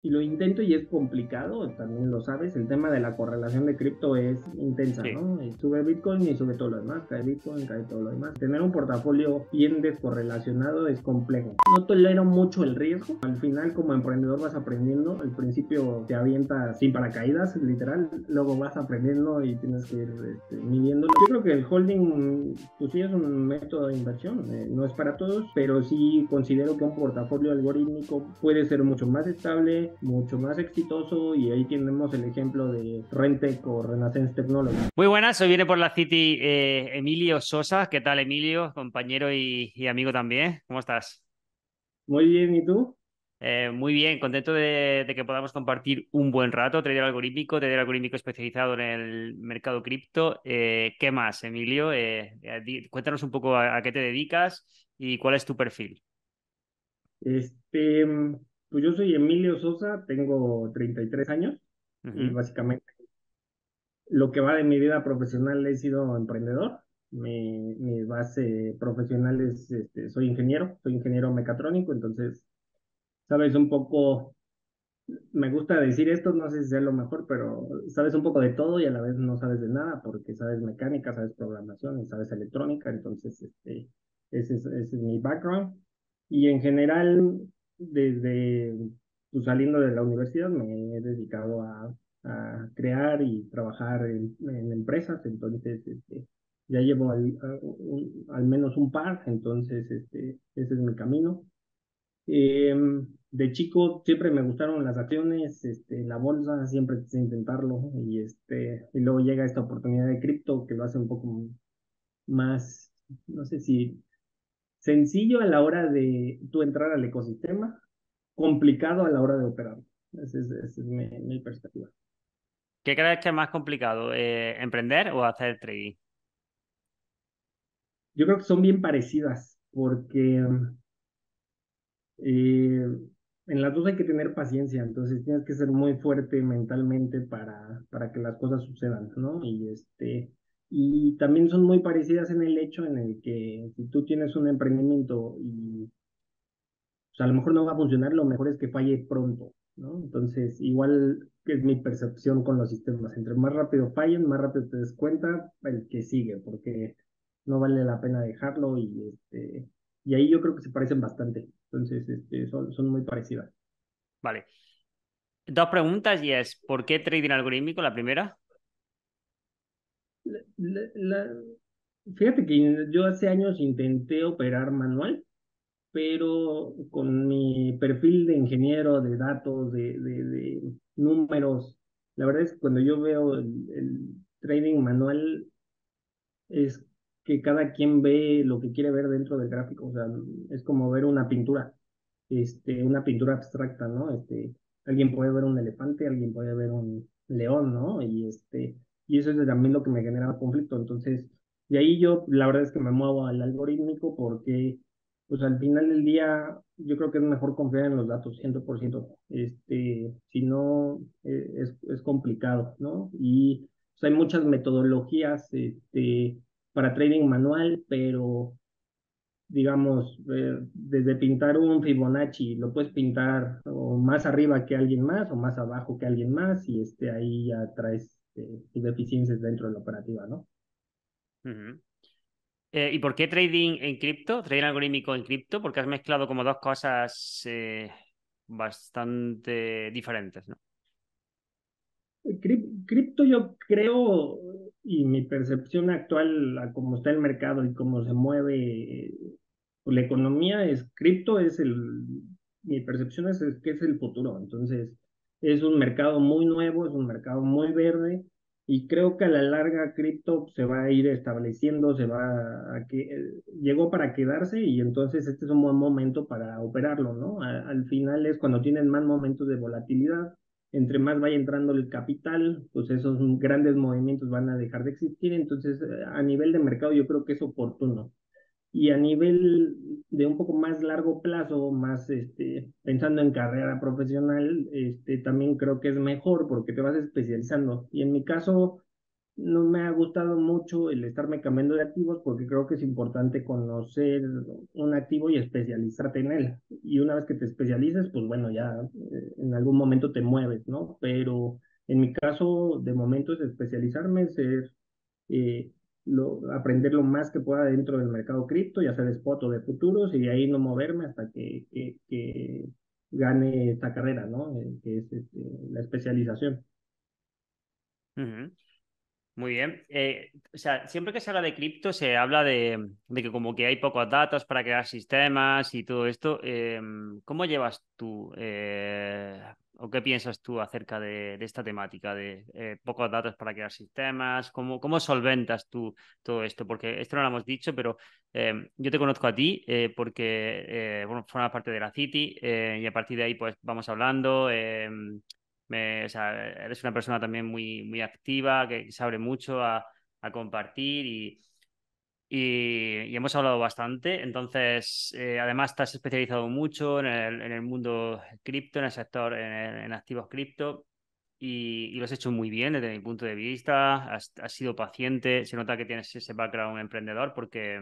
y lo intento y es complicado, también lo sabes, el tema de la correlación de cripto es intensa, ¿no? Y sube Bitcoin y sube todo lo demás, cae Bitcoin, cae todo lo demás. Tener un portafolio bien descorrelacionado es complejo. No tolero mucho el riesgo, al final como emprendedor vas aprendiendo, al principio te avientas sin paracaídas, literal, luego vas aprendiendo y tienes que ir este, midiéndolo. Yo creo que el holding, pues sí es un método de inversión, eh, no es para todos, pero sí considero que un portafolio algorítmico puede ser mucho más estable, mucho más exitoso y ahí tenemos el ejemplo de Rentec o Renaissance Technology. Muy buenas, hoy viene por la City eh, Emilio Sosa. ¿Qué tal Emilio? Compañero y, amigo también. ¿Cómo estás? Muy bien, ¿y tú? Eh, muy bien, contento de, que podamos compartir un buen rato. Trader algorítmico, trader algorítmico especializado en el mercado cripto. Eh, ¿Qué más, Emilio? cuéntanos un poco a, a, qué te dedicas y cuál es tu perfil. Este, pues yo soy Emilio Sosa, tengo 33 años y básicamente lo que va de mi vida profesional he sido emprendedor. Mi, mi base profesional es, este, soy ingeniero, soy ingeniero mecatrónico, entonces, sabes un poco, me gusta decir esto, no sé si sea lo mejor, pero sabes un poco de todo y a la vez no sabes de nada porque sabes mecánica, sabes programación y sabes electrónica, entonces, este, ese es, ese es mi background. Y en general, desde pues, saliendo de la universidad me he dedicado a, a crear y trabajar en, empresas, entonces este, ya llevo al, al, menos un par, entonces este, ese es mi camino. Em, de chico siempre me gustaron las acciones, este, la bolsa, siempre quise intentarlo y, este, y luego llega esta oportunidad de cripto que lo hace un poco más, no sé si sencillo a la hora de tú entrar al ecosistema, complicado a la hora de operar. Esa es, mi, perspectiva. ¿Qué crees que es más complicado, eh, emprender o hacer trading? Yo creo que son bien parecidas, porque eh, en las dos hay que tener paciencia, entonces tienes que ser muy fuerte mentalmente para, para que las cosas sucedan, ¿no? Y este, y también son muy parecidas en el hecho en el que si tú tienes un emprendimiento y a lo mejor no va a funcionar, lo mejor es que falle pronto, ¿no? Entonces, igual es mi percepción con los sistemas, entre más rápido fallen, más rápido te des cuenta el que sigue, porque no vale la pena dejarlo y este y ahí yo creo que se parecen bastante. Entonces, este, son, son muy parecidas. Vale. Dos preguntas y es, ¿por qué trading algorítmico la primera? Fíjate que yo hace años intenté operar manual, pero con mi perfil de ingeniero de datos, de, de, números, la verdad es que cuando yo veo el, trading manual, es que cada quien ve lo que quiere ver dentro del gráfico, o sea, es como ver una pintura, este, una pintura abstracta, ¿no? Este, alguien puede ver un elefante, alguien puede ver un león, ¿no? Y este, y eso es también lo que me genera conflicto. Entonces, de ahí yo, la verdad es que me muevo al algorítmico porque, pues al final del día, yo creo que es mejor confiar en los datos, 100%. Este, si no, eh, es, es complicado, ¿no? Y pues, hay muchas metodologías este, para trading manual, pero digamos, eh, desde pintar un Fibonacci, lo puedes pintar o más arriba que alguien más o más abajo que alguien más y este, ahí ya traes este, deficiencias dentro de la operativa, ¿no? Eh, ¿Y por qué trading en cripto? Trading algorítmico en cripto, porque has mezclado como dos cosas eh, bastante diferentes, ¿no? Cripto yo creo, y mi percepción actual a cómo está el mercado y cómo se mueve la economía, es cripto es el, mi percepción es que es el futuro. Entonces, es un mercado muy nuevo, es un mercado muy verde y creo que a la larga cripto se va a ir estableciendo, se va a que llegó para quedarse y entonces este es un buen momento para operarlo, ¿no? al final es cuando tienen más momentos de volatilidad, entre más vaya entrando el capital, pues esos grandes movimientos van a dejar de existir, entonces a nivel de mercado yo creo que es oportuno y a nivel de un poco más largo plazo, más este, pensando en carrera profesional, este, también creo que es mejor porque te vas especializando. Y en mi caso, no me ha gustado mucho el estarme cambiando de activos porque creo que es importante conocer un activo y especializarte en él. Y una vez que te especialices, pues bueno, ya eh, en algún momento te mueves, ¿no? Pero en mi caso, de momento es especializarme, ser, eh, lo, aprender lo más que pueda dentro del mercado cripto, ya sea de spot o de futuros, y de ahí no moverme hasta que, que, gane esta carrera, ¿no? Eh, que es este, la especialización. Muy bien. Eh, o sea, siempre que se habla de cripto se habla de, que como que hay pocos datos para crear sistemas y todo esto. Em, ¿Cómo llevas tú eh, o qué piensas tú acerca de, esta temática de eh, pocos datos para crear sistemas? ¿Cómo, ¿Cómo solventas tú todo esto? Porque esto no lo hemos dicho, pero yo te conozco a ti porque bueno, formas parte de la City y a partir de ahí pues vamos hablando me, o sea, eres una persona también muy, muy activa, que se abre mucho a, a compartir y, y, hemos hablado bastante. Entonces, eh, además, estás especializado mucho en el, en el mundo cripto, en el sector, en, activos cripto. Y, y, lo has hecho muy bien desde mi punto de vista. Has, has, sido paciente. Se nota que tienes ese background emprendedor porque,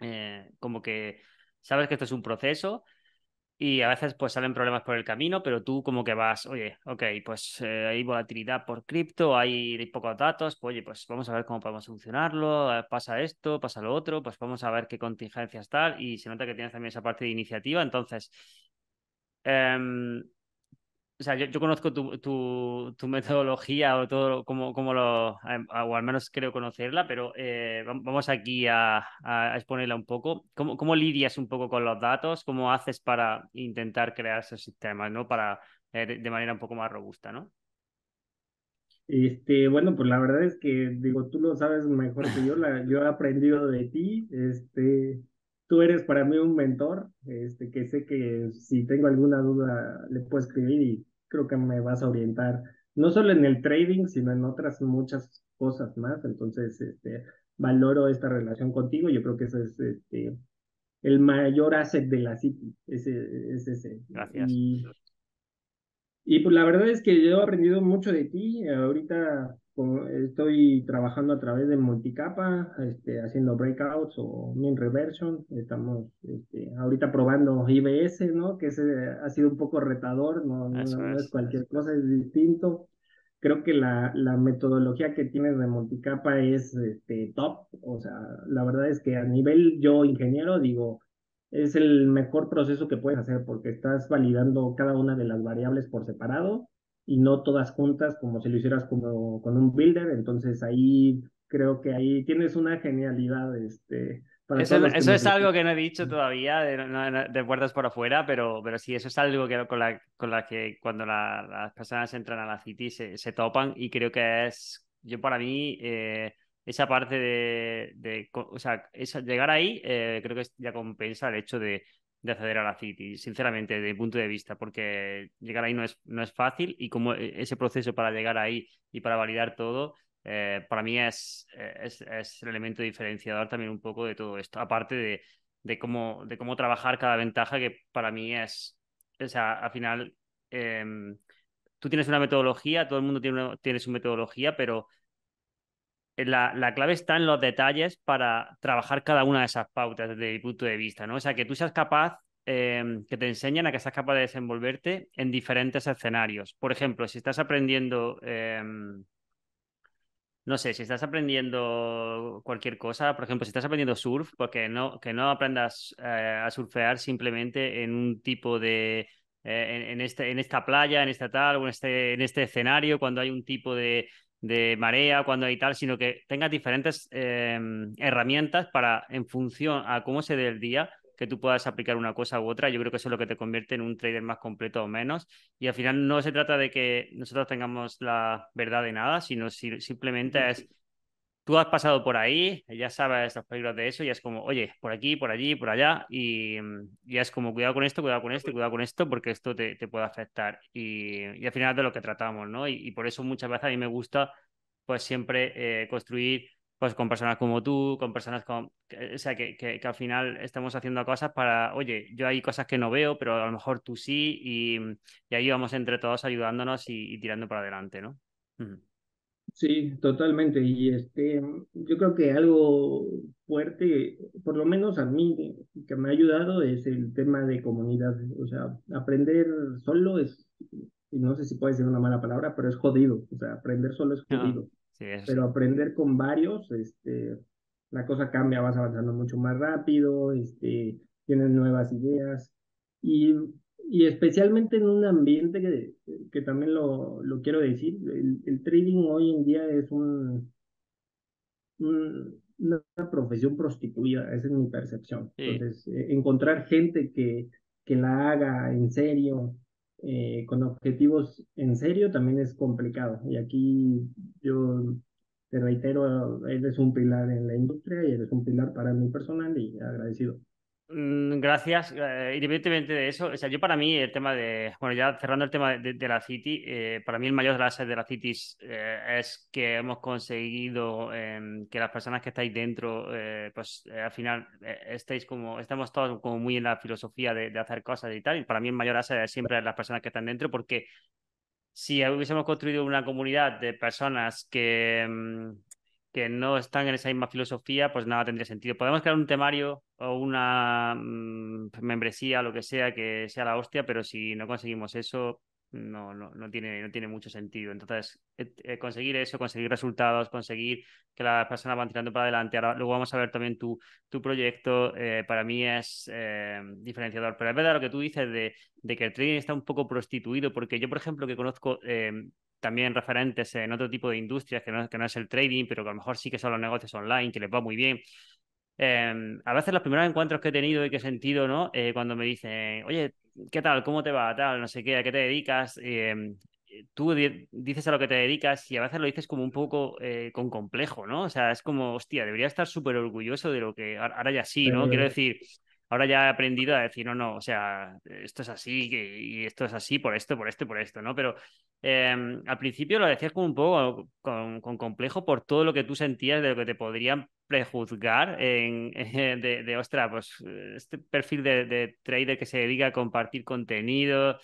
eh, como que sabes que esto es un proceso y a veces pues salen problemas por el camino, pero tú como que vas, oye, ok, pues eh, hay volatilidad por cripto, hay, pocos datos, pues oye, pues vamos a ver cómo podemos solucionarlo, eh, pasa esto, pasa lo otro, pues vamos a ver qué contingencias tal, y se nota que tienes también esa parte de iniciativa, entonces... Em, o sea, yo, conozco tu, tu, metodología o todo como, como lo, em, o al menos creo conocerla, pero eh, vamos aquí a, a, exponerla un poco. ¿Cómo, ¿Cómo, lidias un poco con los datos? ¿Cómo haces para intentar crear esos sistemas, ¿no? Para, eh, de, manera un poco más robusta, ¿no? Este, bueno, pues la verdad es que, digo, tú lo sabes mejor que yo, la, yo he aprendido de ti, este, tú eres para mí un mentor, este, que sé que si tengo alguna duda le puedo escribir y creo que me vas a orientar, no solo en el trading, sino en otras muchas cosas más. Entonces, este, valoro esta relación contigo. Yo creo que ese es este, el mayor asset de la City, ese, es ese. Gracias. Y, pues la verdad es que yo he aprendido mucho de ti. Ahorita estoy trabajando a través de multicapa, este, haciendo breakouts o min reversion. Estamos este, ahorita probando IBS, ¿no? Que ese ha sido un poco retador, no, no, es, cualquier cosa, es distinto. Creo que la, la metodología que tienes de multicapa es este, top. O sea, la verdad es que a nivel yo ingeniero digo, es el mejor proceso que puedes hacer porque estás validando cada una de las variables por separado y no todas juntas como si lo hicieras como con un builder. Entonces ahí creo que ahí tienes una genialidad. Este, para eso, eso es algo que no he dicho todavía de, de, puertas por afuera, pero, pero sí, eso es algo que, con, la, con la que cuando las personas entran a la City se, se, topan y creo que es, yo para mí, eh, esa parte de, de, o sea, esa, llegar ahí eh, creo que ya compensa el hecho de, de acceder a la City, sinceramente, desde mi punto de vista, porque llegar ahí no es, no es fácil y como e, ese proceso para llegar ahí y para validar todo, eh, para mí es, es, es, el elemento diferenciador también un poco de todo esto, aparte de, de, cómo, de cómo trabajar cada ventaja que para mí es, o sea, al final, em, tú tienes una metodología, todo el mundo tiene, tiene su metodología, pero la, la, clave está en los detalles para trabajar cada una de esas pautas desde mi punto de vista, ¿no? O sea, que tú seas capaz, em, que te enseñen a que seas capaz de desenvolverte en diferentes escenarios. Por ejemplo, si estás aprendiendo, em, no sé, si estás aprendiendo cualquier cosa, por ejemplo, si estás aprendiendo surf, porque no, que no aprendas eh, a surfear simplemente en un tipo de... Eh, en, este, en esta playa, en esta tal, o en este, en este escenario, cuando hay un tipo de, de marea, cuando hay tal, sino que tengas diferentes em, herramientas para, en función a cómo se dé el día, que tú puedas aplicar una cosa u otra. Yo creo que eso es lo que te convierte en un trader más completo o menos. Y al final no se trata de que nosotros tengamos la verdad de nada, sino simplemente es tú has pasado por ahí, ya sabes los peligros de eso, y es como, oye, por aquí, por allí, por allá, y, y es como, cuidado con esto, cuidado con esto, cuidado con esto, porque esto te, te puede afectar. Y, y, al final es de lo que tratamos, ¿no? Y, por eso muchas veces a mí me gusta, pues siempre eh, construir pues con personas como tú, con personas con, o sea, que, que, al final estamos haciendo cosas para, oye, yo hay cosas que no veo, pero a lo mejor tú sí, y, y ahí vamos entre todos ayudándonos y, tirando para adelante, ¿no? Sí, totalmente. Y este, yo creo que algo fuerte, por lo menos a mí, que me ha ayudado es el tema de comunidad. O sea, aprender solo es, y no sé si puede ser una mala palabra, pero es jodido. O sea, aprender solo es jodido. pero aprender con varios, este, la cosa cambia, vas avanzando mucho más rápido, este, tienes nuevas ideas. Y y especialmente en un ambiente que, que también lo, lo, quiero decir, el, trading hoy en día es un, una profesión prostituida, esa es mi percepción. Entonces, eh, encontrar gente que, que la haga en serio, eh, con objetivos en serio, también es complicado. Y aquí yo te reitero, eres un pilar en la industria y eres un pilar para mi personal y agradecido. Mm, gracias. Eh, independientemente de eso, o sea, yo para mí el tema de, bueno, ya cerrando el tema de, la City, eh, para mí el mayor de de la City eh, es que hemos conseguido em, que las personas que estáis dentro, pues al final estéis como, estamos todos como muy en la filosofía de, hacer cosas y tal, y para mí el mayor asset es siempre las personas que están dentro, porque si hubiésemos construido una comunidad de personas que em, que no están en esa misma filosofía, pues nada tendría sentido. Podemos crear un temario o una mm, membresía, lo que sea, que sea la hostia, pero si no conseguimos eso, no, no, no, tiene, no tiene mucho sentido. Entonces, eh, eh, conseguir eso, conseguir resultados, conseguir que las personas van tirando para adelante. Ahora, luego vamos a ver también tu, tu proyecto, eh, para mí es diferenciador. Pero es verdad lo que tú dices de, de, que el trading está un poco prostituido, porque yo, por ejemplo, que conozco también referentes en otro tipo de industrias que no, que no es el trading, pero que a lo mejor sí que son los negocios online, que les va muy bien. Em, a veces los primeros encuentros que he tenido y que he sentido, ¿no? Eh, cuando me dicen, oye, ¿qué tal? ¿Cómo te va? Tal, no sé qué, ¿a qué te dedicas? Em, tú dices a lo que te dedicas y a veces lo dices como un poco eh, con complejo, ¿no? O sea, es como, hostia, debería estar súper orgulloso de lo que ahora ya sí, ¿no? Quiero decir, ahora ya he aprendido a decir, no, no, o sea, esto es así y esto es así por esto, por esto, por esto, ¿no? Pero em, al principio lo decías como un poco con, complejo por todo lo que tú sentías de lo que te podrían prejuzgar de, de ostra, pues este perfil de, de trader que se dedica a compartir contenido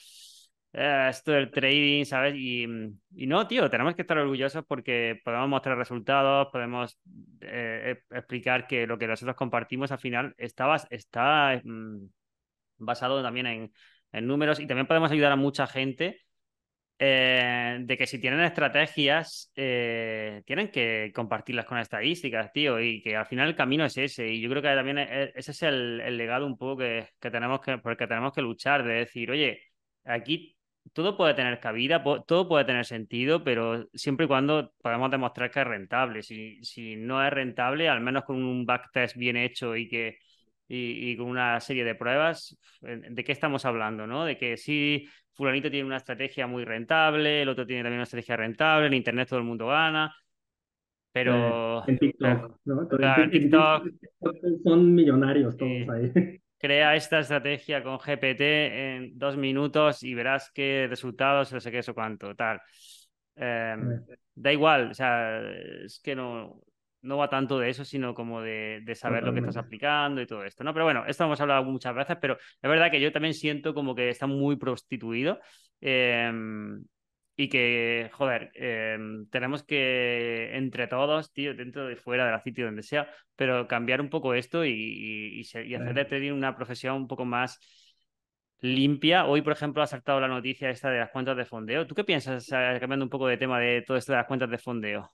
eh, esto del trading, ¿sabes? Y, no, tío, tenemos que estar orgullosos porque podemos mostrar resultados, podemos eh, e, explicar que lo que nosotros compartimos al final está, está mm, basado también en, números y también podemos ayudar a mucha gente eh, de que si tienen estrategias, tienen que compartirlas con estadísticas, tío, y que al final el camino es ese. Y yo creo que también e, ese es el, el legado un poco que, que tenemos que, porque tenemos que luchar, de decir, oye, aquí todo puede tener cabida, todo puede tener sentido, pero siempre y cuando podamos demostrar que es rentable. Si, si no es rentable, al menos con un backtest bien hecho y que y, con una serie de pruebas, ¿de qué estamos hablando? ¿no? De que si fulanito tiene una estrategia muy rentable, el otro tiene también una estrategia rentable, en Internet todo el mundo gana. Pero. En TikTok, ¿no? en TikTok. Son millonarios todos ahí crea esta estrategia con GPT en dos minutos y verás qué resultados, no sé qué, eso cuánto, tal. Em, da igual, o sea, es que no, no va tanto de eso, sino como de, saber lo que estás aplicando y todo esto, ¿no? Pero bueno, esto hemos hablado muchas veces, pero es verdad que yo también siento como que está muy prostituido. Em, y que, joder, em, tenemos que, entre todos, tío, dentro de fuera de la sitio, donde sea, pero cambiar un poco esto y, hacer de trading una profesión un poco más limpia. Hoy, por ejemplo, ha saltado la noticia esta de las cuentas de fondeo. ¿Tú qué piensas, cambiando un poco de tema de todo esto de las cuentas de fondeo?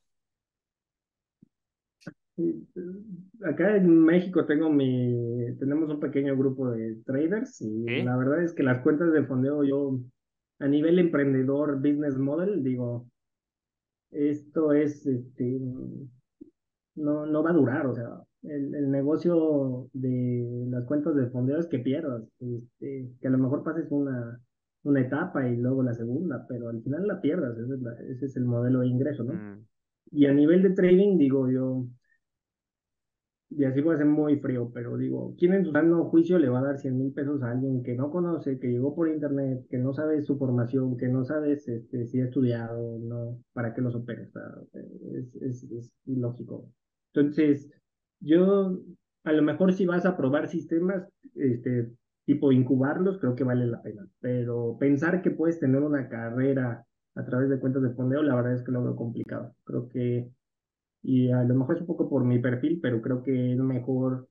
Acá en México tengo mi, tenemos un pequeño grupo de traders y la verdad es que las cuentas de fondeo yo a nivel emprendedor, business model, digo, esto es, este, no, no va a durar, o sea, el, negocio de las cuentas de fondeo es que pierdas, este, que a lo mejor pases una, una etapa y luego la segunda, pero al final la pierdas, ese es, el modelo de ingreso, ¿no? Mm. Y a nivel de trading, digo yo, y así puede ser muy frío, pero digo, ¿quién en su sano juicio le va a dar 100 mil pesos a alguien que no conoce, que llegó por internet, que no sabe su formación, que no sabe este, si ha estudiado, no, para qué los opere? Es, es, es ilógico. Entonces, yo, a lo mejor si vas a probar sistemas, este, tipo incubarlos, creo que vale la pena, pero pensar que puedes tener una carrera a través de cuentas de fondeo, la verdad es que lo veo complicado. Creo que, y a lo mejor es un poco por mi perfil, pero creo que es mejor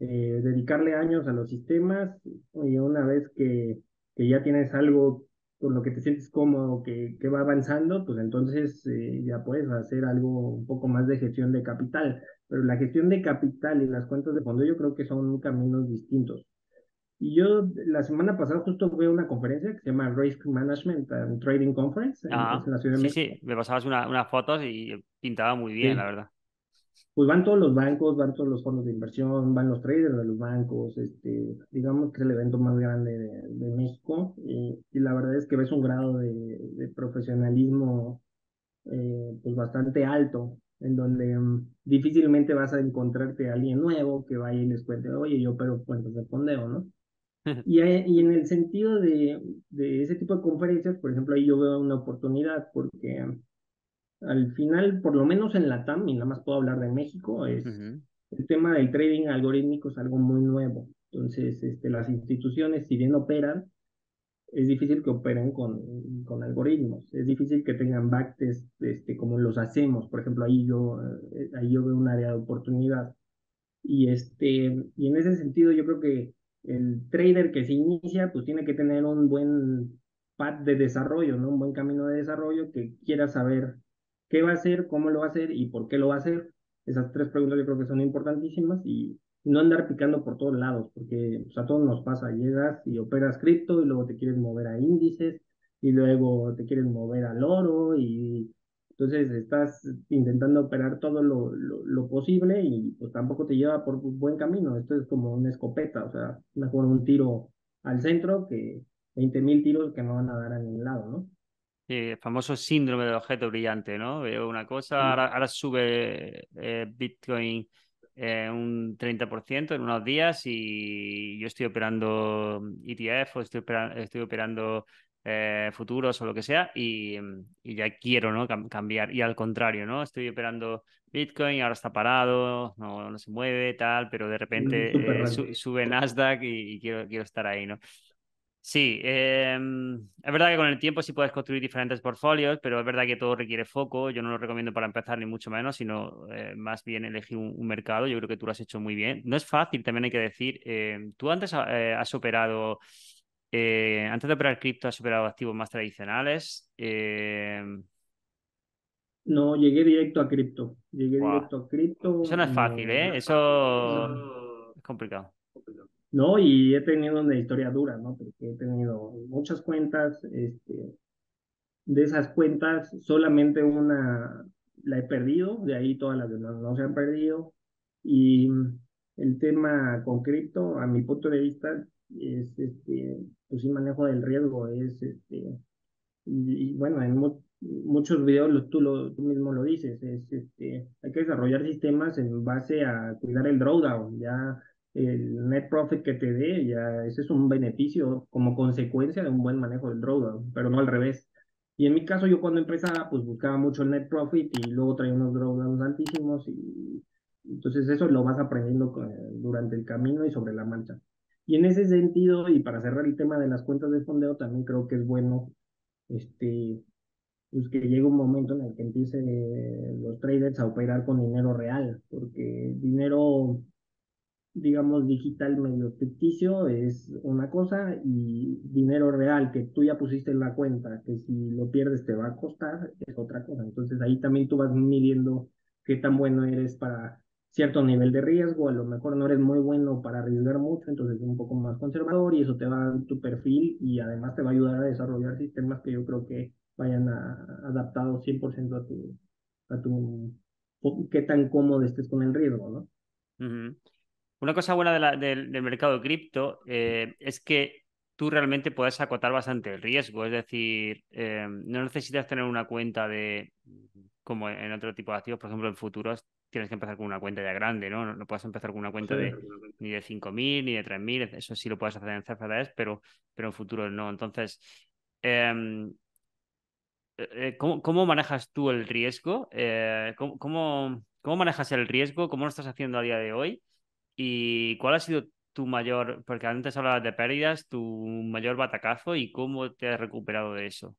eh, dedicarle años a los sistemas y una vez que, que ya tienes algo con lo que te sientes cómodo, que, que va avanzando, pues entonces eh, ya puedes hacer algo un poco más de gestión de capital. Pero la gestión de capital y las cuentas de fondo yo creo que son caminos distintos. Y yo la semana pasada justo fui a una conferencia que se llama Risk Management and Trading Conference en, la Ciudad de México. Sí, sí, me pasabas unas fotos y pintaba muy bien, la verdad pues van todos los bancos, van todos los fondos de inversión, van los traders de los bancos, este, digamos que es el evento más grande de, México y, la verdad es que ves un grado de, profesionalismo eh, pues bastante alto, en donde mm, difícilmente vas a encontrarte a alguien nuevo que vaya y les cuente, oye, yo pero cuentas de fondeo, ¿no? y, y, en el sentido de, de ese tipo de conferencias, por ejemplo, ahí yo veo una oportunidad porque al final, por lo menos en la TAM, y nada más puedo hablar de México, es el tema del trading algorítmico es algo muy nuevo. Entonces, este, las instituciones, si bien operan, es difícil que operen con, con algoritmos, es difícil que tengan backtest este, como los hacemos. Por ejemplo, ahí yo, eh, ahí yo veo un área de oportunidad. Y, este, y en ese sentido, yo creo que el trader que se inicia, pues tiene que tener un buen path de desarrollo, ¿no? Un buen camino de desarrollo que quiera saber qué va a hacer, cómo lo va a hacer y por qué lo va a hacer. Esas tres preguntas yo creo que son importantísimas y no andar picando por todos lados, porque pues, a todos nos pasa, llegas y operas cripto y luego te quieres mover a índices y luego te quieres mover al oro y entonces estás intentando operar todo lo, lo, posible y pues tampoco te lleva por buen camino. Esto es como una escopeta, o sea, mejor un tiro al centro que 20 mil tiros que no van a dar a ningún lado, ¿no? el famoso síndrome del objeto brillante, ¿no? Veo una cosa, ahora, sube eh, Bitcoin eh, un 30% en unos días y yo estoy operando ETF o estoy, estoy operando eh, futuros o lo que sea y, ya quiero ¿no? cambiar. Y al contrario, ¿no? Estoy operando Bitcoin, ahora está parado, no, no se mueve, tal, pero de repente sube Nasdaq y, y, quiero, quiero estar ahí, ¿no? Sí, em, es verdad que con el tiempo sí puedes construir diferentes portfolios, pero es verdad que todo requiere foco. Yo no lo recomiendo para empezar, ni mucho menos, sino eh, más bien elegir un, mercado. Yo creo que tú lo has hecho muy bien. No es fácil, también hay que decir. Em, tú antes eh, has operado, eh, antes de operar cripto, has operado activos más tradicionales. Em, no, llegué directo a cripto. Llegué directo a cripto. Eso no es fácil, ¿eh? Eso es complicado. ¿no? Y he tenido una historia dura, ¿no? Porque he tenido muchas cuentas, este, de esas cuentas solamente una la he perdido, de ahí todas las demás no se han perdido. Y el tema con cripto, a mi punto de vista, es este, pues sí manejo del riesgo, es este, y, bueno, en muchos videos tú, lo, tú mismo lo dices, es este, hay que desarrollar sistemas en base a cuidar el drawdown, ya el net profit que te dé, ya ese es un beneficio como consecuencia de un buen manejo del drawdown, pero no al revés. Y en mi caso, yo cuando empezaba, pues buscaba mucho el net profit y luego traía unos drawdowns altísimos y entonces eso lo vas aprendiendo durante el camino y sobre la marcha. Y en ese sentido, y para cerrar el tema de las cuentas de fondeo, también creo que es bueno este, pues que llegue un momento en el que empiecen los traders a operar con dinero real, porque dinero digamos, digital medio ficticio es una cosa y dinero real que tú ya pusiste en la cuenta, que si lo pierdes te va a costar, es otra cosa. Entonces ahí también tú vas midiendo qué tan bueno eres para cierto nivel de riesgo, a lo mejor no eres muy bueno para arriesgar mucho, entonces es un poco más conservador y eso te va a dar tu perfil y además te va a ayudar a desarrollar sistemas que yo creo que vayan a, adaptados 100% a tu, a tu, qué tan cómodo estés con el riesgo, ¿no? Una cosa buena del, mercado cripto eh, es que tú realmente puedes acotar bastante el riesgo. Es decir, eh, no necesitas tener una cuenta de, como en otro tipo de activos, por ejemplo, en futuros tienes que empezar con una cuenta ya grande, ¿no? No, puedes empezar con una cuenta de ni de 5.000 ni de 3.000, eso sí lo puedes hacer en CFDs, pero, pero en futuros no. Entonces, em, eh, ¿cómo, manejas tú el riesgo? ¿cómo, cómo, cómo manejas el riesgo? ¿Cómo lo estás haciendo a día de hoy? ¿Y cuál ha sido tu mayor, porque antes hablabas de pérdidas, tu mayor batacazo y cómo te has recuperado de eso?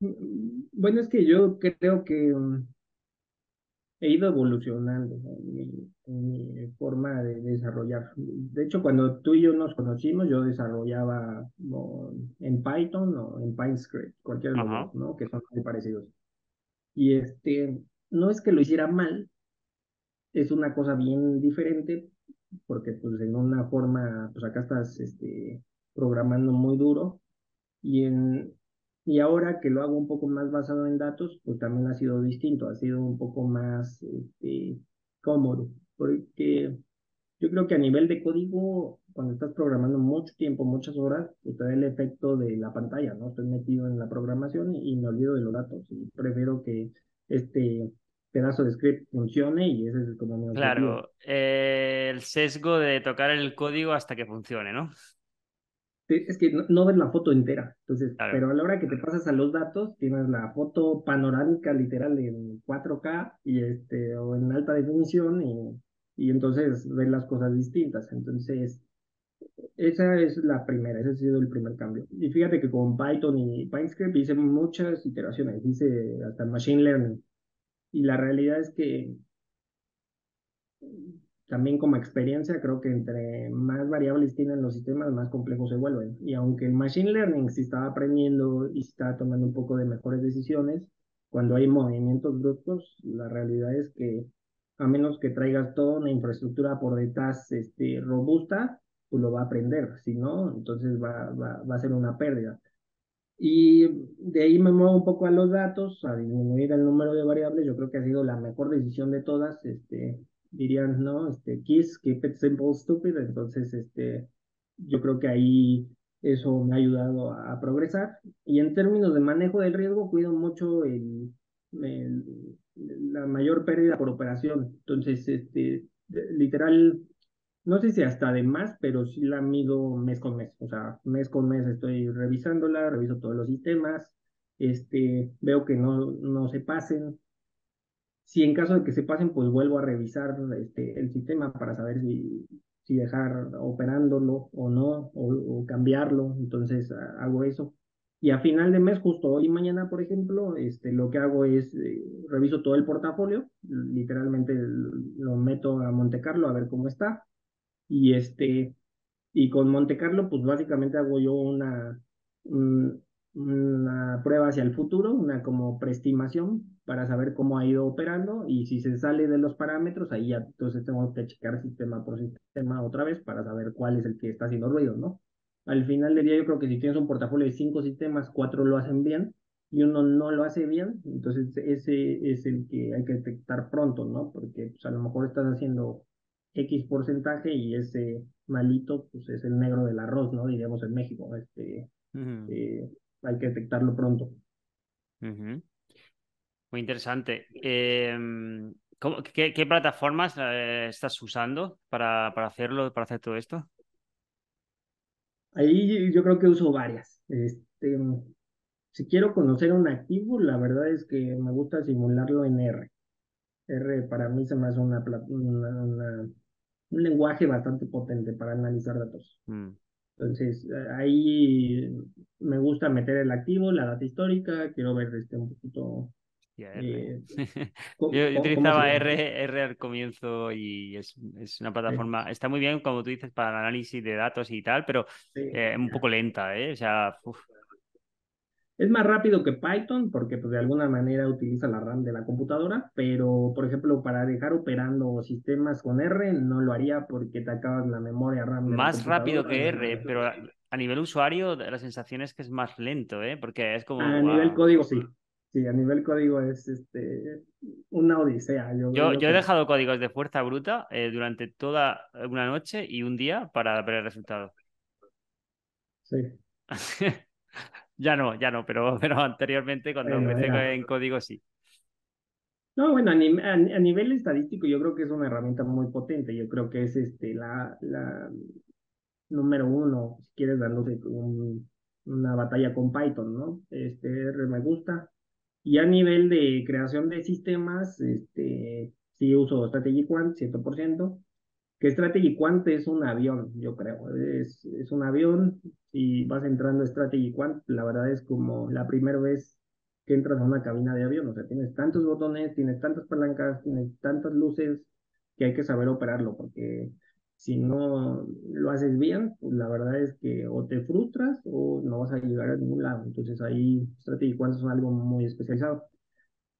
Bueno, es que yo creo que mm, he ido evolucionando en mi, forma de desarrollar. De hecho, cuando tú y yo nos conocimos, yo desarrollaba en Python o en PineScript, cualquiera de los ¿no? Que son muy parecidos. Y este, no es que lo hiciera mal, es una cosa bien diferente, porque pues en una forma, pues acá estás este, programando muy duro, y, en, y ahora que lo hago un poco más basado en datos, pues también ha sido distinto, ha sido un poco más este, cómodo, porque yo creo que a nivel de código, cuando estás programando mucho tiempo, muchas horas, pues te da el efecto de la pantalla, ¿no? Estoy metido en la programación y me olvido de los datos y prefiero que este pedazo de script funcione y ese es como mi Claro, eh, el sesgo de tocar el código hasta que funcione, ¿no? Es que no, ves la foto entera. Entonces, pero a la hora que te pasas a los datos, tienes la foto panorámica literal en 4K y este, o en alta definición y, y entonces ves las cosas distintas. Entonces, esa es la primera, ese ha sido el primer cambio. Y fíjate que con Python y PineScript hice muchas iteraciones, hice hasta Machine Learning. Y la realidad es que también como experiencia, creo que entre más variables tienen los sistemas, más complejos se vuelven. Y aunque el Machine Learning sí está aprendiendo y está tomando un poco de mejores decisiones, cuando hay movimientos bruscos, la realidad es que a menos que traigas toda una infraestructura por detrás este, robusta, pues lo va a aprender. Si no, entonces va, va, va a ser una pérdida. Y de ahí me muevo un poco a los datos, a disminuir el número de variables. Yo creo que ha sido la mejor decisión de todas. Este, dirían, ¿no? Este, Kiss, keep it simple, stupid. Entonces, este, yo creo que ahí eso me ha ayudado a, progresar. Y en términos de manejo del riesgo, cuido mucho el, la mayor pérdida por operación. Entonces, este, literal, no sé si hasta de más, pero sí la mido mes con mes. O sea, mes con mes estoy revisándola, reviso todos los sistemas, este, veo que no, no se pasen, si en caso de que se pasen, pues vuelvo a revisar este, el sistema para saber si, si dejar operándolo o no, o, cambiarlo. Entonces hago eso. Y a final de mes, justo hoy y mañana, por ejemplo, este, lo que hago es eh, reviso todo el portafolio, literalmente lo meto a Monte Carlo a ver cómo está. Y este, y con Monte Carlo, pues básicamente hago yo una, una prueba hacia el futuro, una como preestimación para saber cómo ha ido operando y si se sale de los parámetros, ahí ya entonces tengo que checar sistema por sistema otra vez para saber cuál es el que está haciendo ruido, ¿no? Al final del día yo creo que si tienes un portafolio de cinco sistemas, cuatro lo hacen bien y uno no lo hace bien, entonces ese es el que hay que detectar pronto, ¿no? Porque pues, a lo mejor estás haciendo X porcentaje y ese malito pues es el negro del arroz, ¿no? Diríamos en México, este, hay que detectarlo pronto. Muy interesante. Em, qué, plataformas eh, estás usando para, para, hacerlo, para hacer todo esto? Ahí yo creo que uso varias. Este, si quiero conocer un activo, la verdad es que me gusta simularlo en R. R para mí se me hace una, un lenguaje bastante potente para analizar datos. Mm. Entonces, ahí me gusta meter el activo, la data histórica, quiero ver este, un poquito... Eh, yo, utilizaba R, R al comienzo y es, es una plataforma, está muy bien, como tú dices, para el análisis de datos y tal, pero eh, un poco lenta, ¿eh? O sea, es más rápido que Python porque pues, de alguna manera utiliza la RAM de la computadora, pero por ejemplo para dejar operando sistemas con R no lo haría porque te acabas la memoria RAM. más rápido que R, pero a, nivel usuario la sensación es que es más lento, ¿eh? porque es como... A nivel código sí. Sí, a nivel código es este, una odisea. Yo, yo, he dejado códigos de fuerza bruta eh, durante toda una noche y un día para ver el resultado. Sí. Ya no, ya no, pero, pero anteriormente cuando empecé en código sí. No, bueno, a, nivel estadístico yo creo que es una herramienta muy potente. Yo creo que es este la, la número uno, si quieres dándose una batalla con Python, ¿no? Este me gusta. Y a nivel de creación de sistemas, este sí uso Strategy Quant 100% que Strategy Quant es un avión, yo creo. Es, es un avión y vas entrando a Strategy Quant, la verdad es como la primera vez que entras a una cabina de avión. O sea, tienes tantos botones, tienes tantas palancas, tienes tantas luces que hay que saber operarlo, porque si no lo haces bien, pues la verdad es que o te frustras o no vas a llegar a ningún lado. Entonces ahí Strategy Quant es algo muy especializado.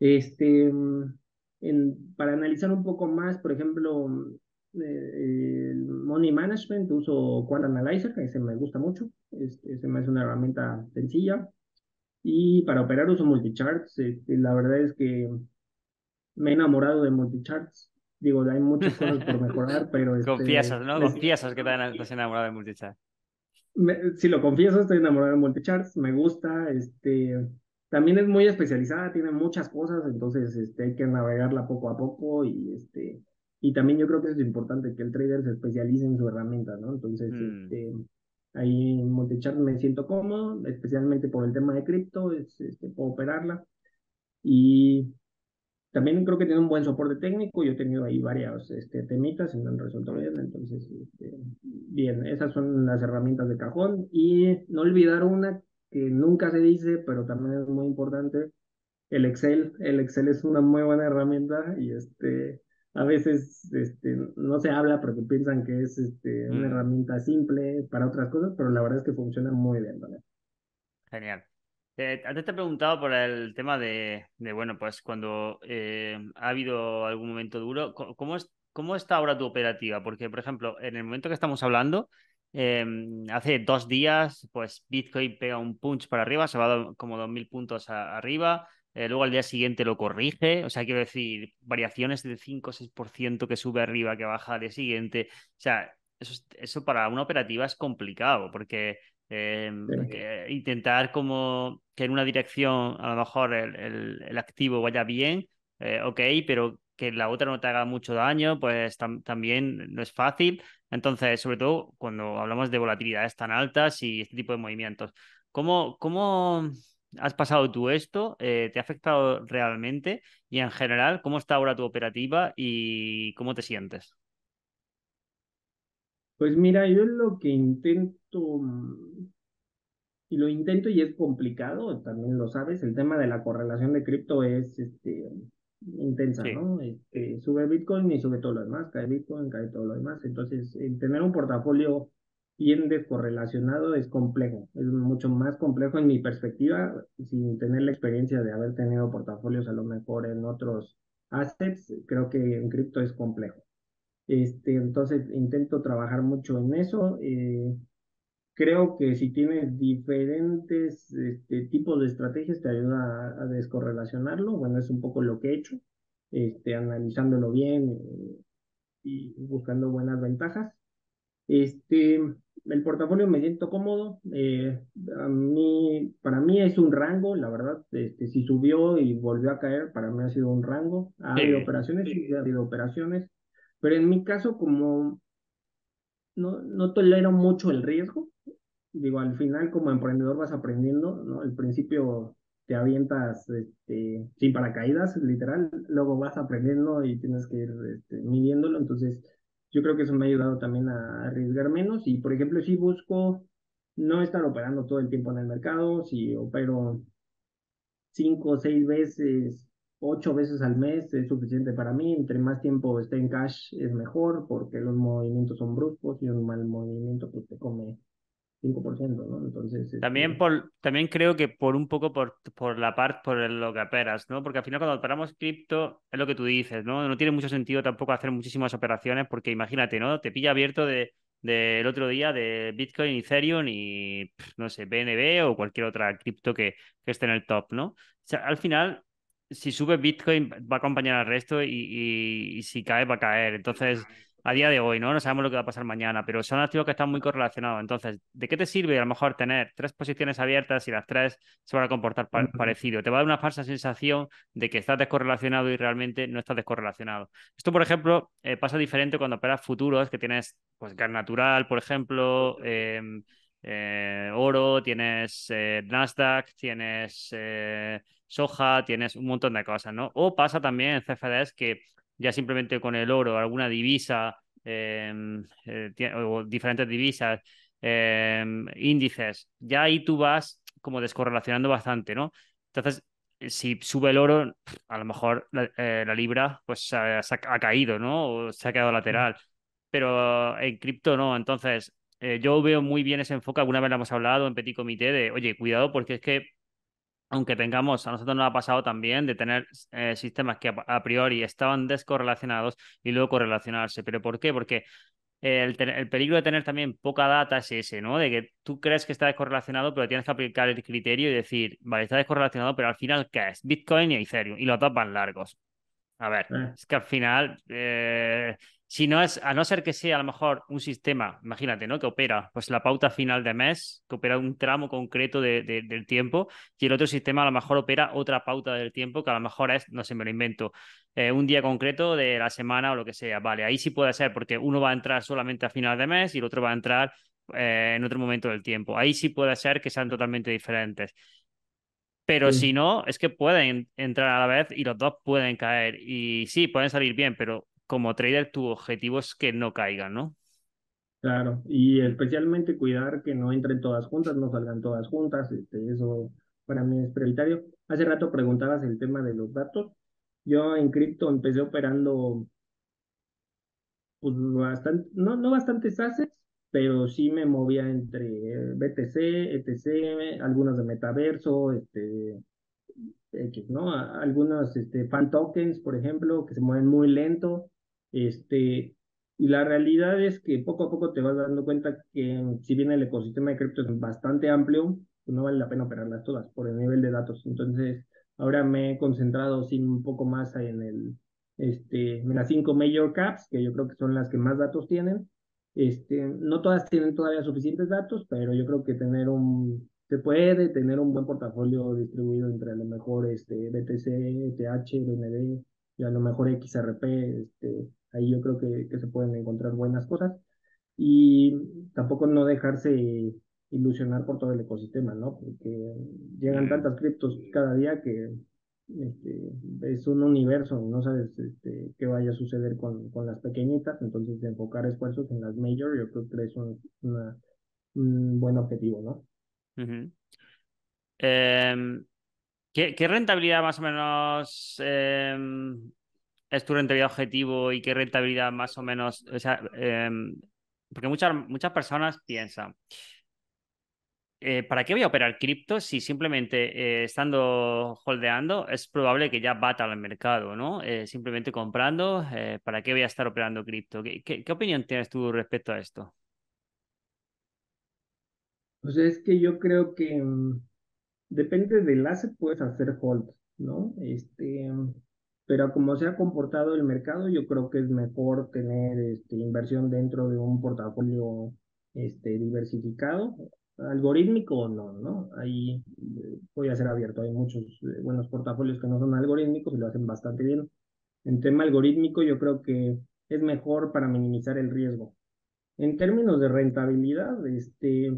Este, en, para analizar un poco más, por ejemplo, eh, el Money Management, uso Quant Analyzer, que ese me gusta mucho. Este, ese me hace una herramienta sencilla. Y para operar uso multicharts. Este, la verdad es que me he enamorado de multicharts. Digo, hay muchas cosas por mejorar, pero... Este, confiesas, ¿no? Confiesas que estás enamorado de multicharts. sí, lo confieso, estoy enamorado de multicharts, me gusta, este... También es muy especializada, tiene muchas cosas, entonces este, hay que navegarla poco a poco y este... Y también yo creo que es importante que el trader se especialice en su herramienta, ¿no? Entonces, mm. este, ahí en Multichart me siento cómodo, especialmente por el tema de cripto, este, puedo operarla. Y también creo que tiene un buen soporte técnico. Yo he tenido ahí varias este, temitas y me han resuelto bien. Entonces, este, bien, esas son las herramientas de cajón. Y no olvidar una que nunca se dice, pero también es muy importante, el Excel. El Excel es una muy buena herramienta y este, a veces este, no se habla porque piensan que es este, una mm. herramienta simple para otras cosas, pero la verdad es que funciona muy bien. Genial. Eh, antes te he preguntado por el tema de, bueno, pues cuando eh, ha habido algún momento duro, ¿cómo, es, ¿cómo está ahora tu operativa? Porque, por ejemplo, en el momento que estamos hablando, em, hace dos días, pues Bitcoin pega un punch para arriba, se va como 2.000 puntos arriba, eh, luego al día siguiente lo corrige, o sea, quiero decir, variaciones de 5 o 6% que sube arriba, que baja al día siguiente, o sea, eso, eso para una operativa es complicado, porque Em, intentar como que en una dirección a lo mejor el, el, activo vaya bien, eh, ok, pero que la otra no te haga mucho daño, pues también no es fácil. Entonces, sobre todo cuando hablamos de volatilidades tan altas y este tipo de movimientos, ¿cómo, cómo has pasado tú esto? Eh, ¿Te ha afectado realmente? Y en general, ¿cómo está ahora tu operativa y cómo te sientes? Pues mira, yo lo que intento, y lo intento y es complicado, también lo sabes, el tema de la correlación de cripto es este, intensa, ¿no? Este, sube Bitcoin y sube todo lo demás, cae Bitcoin, cae todo lo demás. Entonces, tener un portafolio bien descorrelacionado es complejo, es mucho más complejo en mi perspectiva, sin tener la experiencia de haber tenido portafolios a lo mejor en otros assets, creo que en cripto es complejo. Este, entonces intento trabajar mucho en eso. Eh, creo que si tienes diferentes este, tipos de estrategias te ayuda a, descorrelacionarlo. Bueno, es un poco lo que he hecho, este, analizándolo bien eh, y buscando buenas ventajas. Este, el portafolio me siento cómodo. Eh, a mí, para mí es un rango, la verdad. Este, si subió y volvió a caer, para mí ha sido un rango. Ha habido operaciones, sí, ha habido operaciones. Pero en mi caso, como no, no tolero mucho el riesgo, digo, al final como emprendedor vas aprendiendo, ¿no? Al principio te avientas este, sin paracaídas, literal, luego vas aprendiendo y tienes que ir este, midiéndolo, entonces yo creo que eso me ha ayudado también a arriesgar menos y, por ejemplo, si busco no estar operando todo el tiempo en el mercado, si opero cinco o seis veces ocho veces al mes es suficiente para mí. Entre más tiempo esté en cash es mejor porque los movimientos son bruscos y un mal movimiento pues te come 5%, ¿no? Entonces... También, este por, también creo que por un poco por, por la parte, por lo que operas, ¿no? Porque al final cuando operamos cripto, es lo que tú dices, ¿no? No tiene mucho sentido tampoco hacer muchísimas operaciones porque imagínate, ¿no? Te pilla abierto de del otro día de Bitcoin, Ethereum y, no sé, BNB o cualquier otra cripto que, que esté en el top, ¿no? O sea, al final si sube Bitcoin va a acompañar al resto y, si cae va a caer. Entonces, a día de hoy, ¿no? No sabemos lo que va a pasar mañana, pero son activos que están muy correlacionados. Entonces, ¿de qué te sirve a lo mejor tener tres posiciones abiertas y las tres se van a comportar parecido? Te va a dar una falsa sensación de que estás descorrelacionado y realmente no estás descorrelacionado. Esto, por ejemplo, eh, pasa diferente cuando operas futuros, que tienes pues gas natural, por ejemplo, em, eh, oro, tienes eh, Nasdaq, tienes soja, tienes un montón de cosas, ¿no? O pasa también en CFDs que ya simplemente con el oro, alguna divisa em, eh, o diferentes divisas, em, índices, ya ahí tú vas como descorrelacionando bastante, ¿no? Entonces, si sube el oro, a lo mejor la, eh, libra pues ha, ha, caído, ¿no? O se ha quedado lateral. Pero en cripto no. Entonces, eh, yo veo muy bien ese enfoque. Alguna vez lo hemos hablado en Petit Comité de, oye, cuidado, porque es que aunque tengamos, a nosotros nos ha pasado también de tener eh, sistemas que a, priori estaban descorrelacionados y luego correlacionarse. ¿Pero por qué? Porque el, peligro de tener también poca data es ese, ¿no? De que tú crees que está descorrelacionado, pero tienes que aplicar el criterio y decir, vale, está descorrelacionado, pero al final, ¿qué es? Bitcoin y Ethereum, y los dos van largos. A ver, eh. es que al final eh, si no es, a no ser que sea a lo mejor un sistema, imagínate, ¿no? Que opera pues la pauta final de mes, que opera un tramo concreto de, del tiempo, y el otro sistema a lo mejor opera otra pauta del tiempo, que a lo mejor es, no sé, me lo invento, eh, un día concreto de la semana o lo que sea. Vale, ahí sí puede ser, porque uno va a entrar solamente a final de mes y el otro va a entrar eh, en otro momento del tiempo. Ahí sí puede ser que sean totalmente diferentes. Pero si no, es que pueden entrar a la vez y los dos pueden caer. Y sí, pueden salir bien, pero como trader tu objetivo es que no caigan, ¿no? Claro, y especialmente cuidar que no entren todas juntas, no salgan todas juntas, este, eso para mí es prioritario. Hace rato preguntabas el tema de los datos. Yo en cripto empecé operando pues bastante, no, no bastantes assets, pero sí me movía entre BTC, ETC, algunas de metaverso, este, X, ¿no? Algunos este, fan tokens, por ejemplo, que se mueven muy lento. Este, y la realidad es que poco a poco te vas dando cuenta que si bien el ecosistema de cripto es bastante amplio, pues no vale la pena operarlas todas por el nivel de datos. Entonces, ahora me he concentrado sí, un poco más en el este, en las cinco major caps, que yo creo que son las que más datos tienen. Este, no todas tienen todavía suficientes datos, pero yo creo que tener un se puede tener un buen portafolio distribuido entre a lo mejor este BTC, ETH, BNB y a lo mejor XRP, este, ahí yo creo que, que se pueden encontrar buenas cosas y tampoco no dejarse ilusionar por todo el ecosistema, ¿no? Porque llegan tantas criptos cada día que este, es un universo, no sabes este, qué vaya a suceder con, con las pequeñitas, entonces de enfocar esfuerzos en las major, yo creo que es un, un buen objetivo, ¿no? Em, ¿qué, ¿qué, rentabilidad más o menos em, es tu rentabilidad objetivo y qué rentabilidad más o menos, o sea, em, porque muchas, muchas personas piensan, eh, ¿para qué voy a operar cripto si simplemente eh, estando holdeando es probable que ya bata al mercado, ¿no? Eh, simplemente comprando, ¿para qué voy a estar operando cripto? ¿Qué, qué, opinión tienes tú respecto a esto? Pues es que yo creo que mm, depende del asset, puedes hacer hold, ¿no? Este, pero como se ha comportado el mercado, yo creo que es mejor tener este, inversión dentro de un portafolio este, diversificado, algorítmico o no, ¿no? Ahí eh, voy a ser abierto, hay muchos eh, buenos portafolios que no son algorítmicos y lo hacen bastante bien. En tema algorítmico, yo creo que es mejor para minimizar el riesgo. En términos de rentabilidad, este,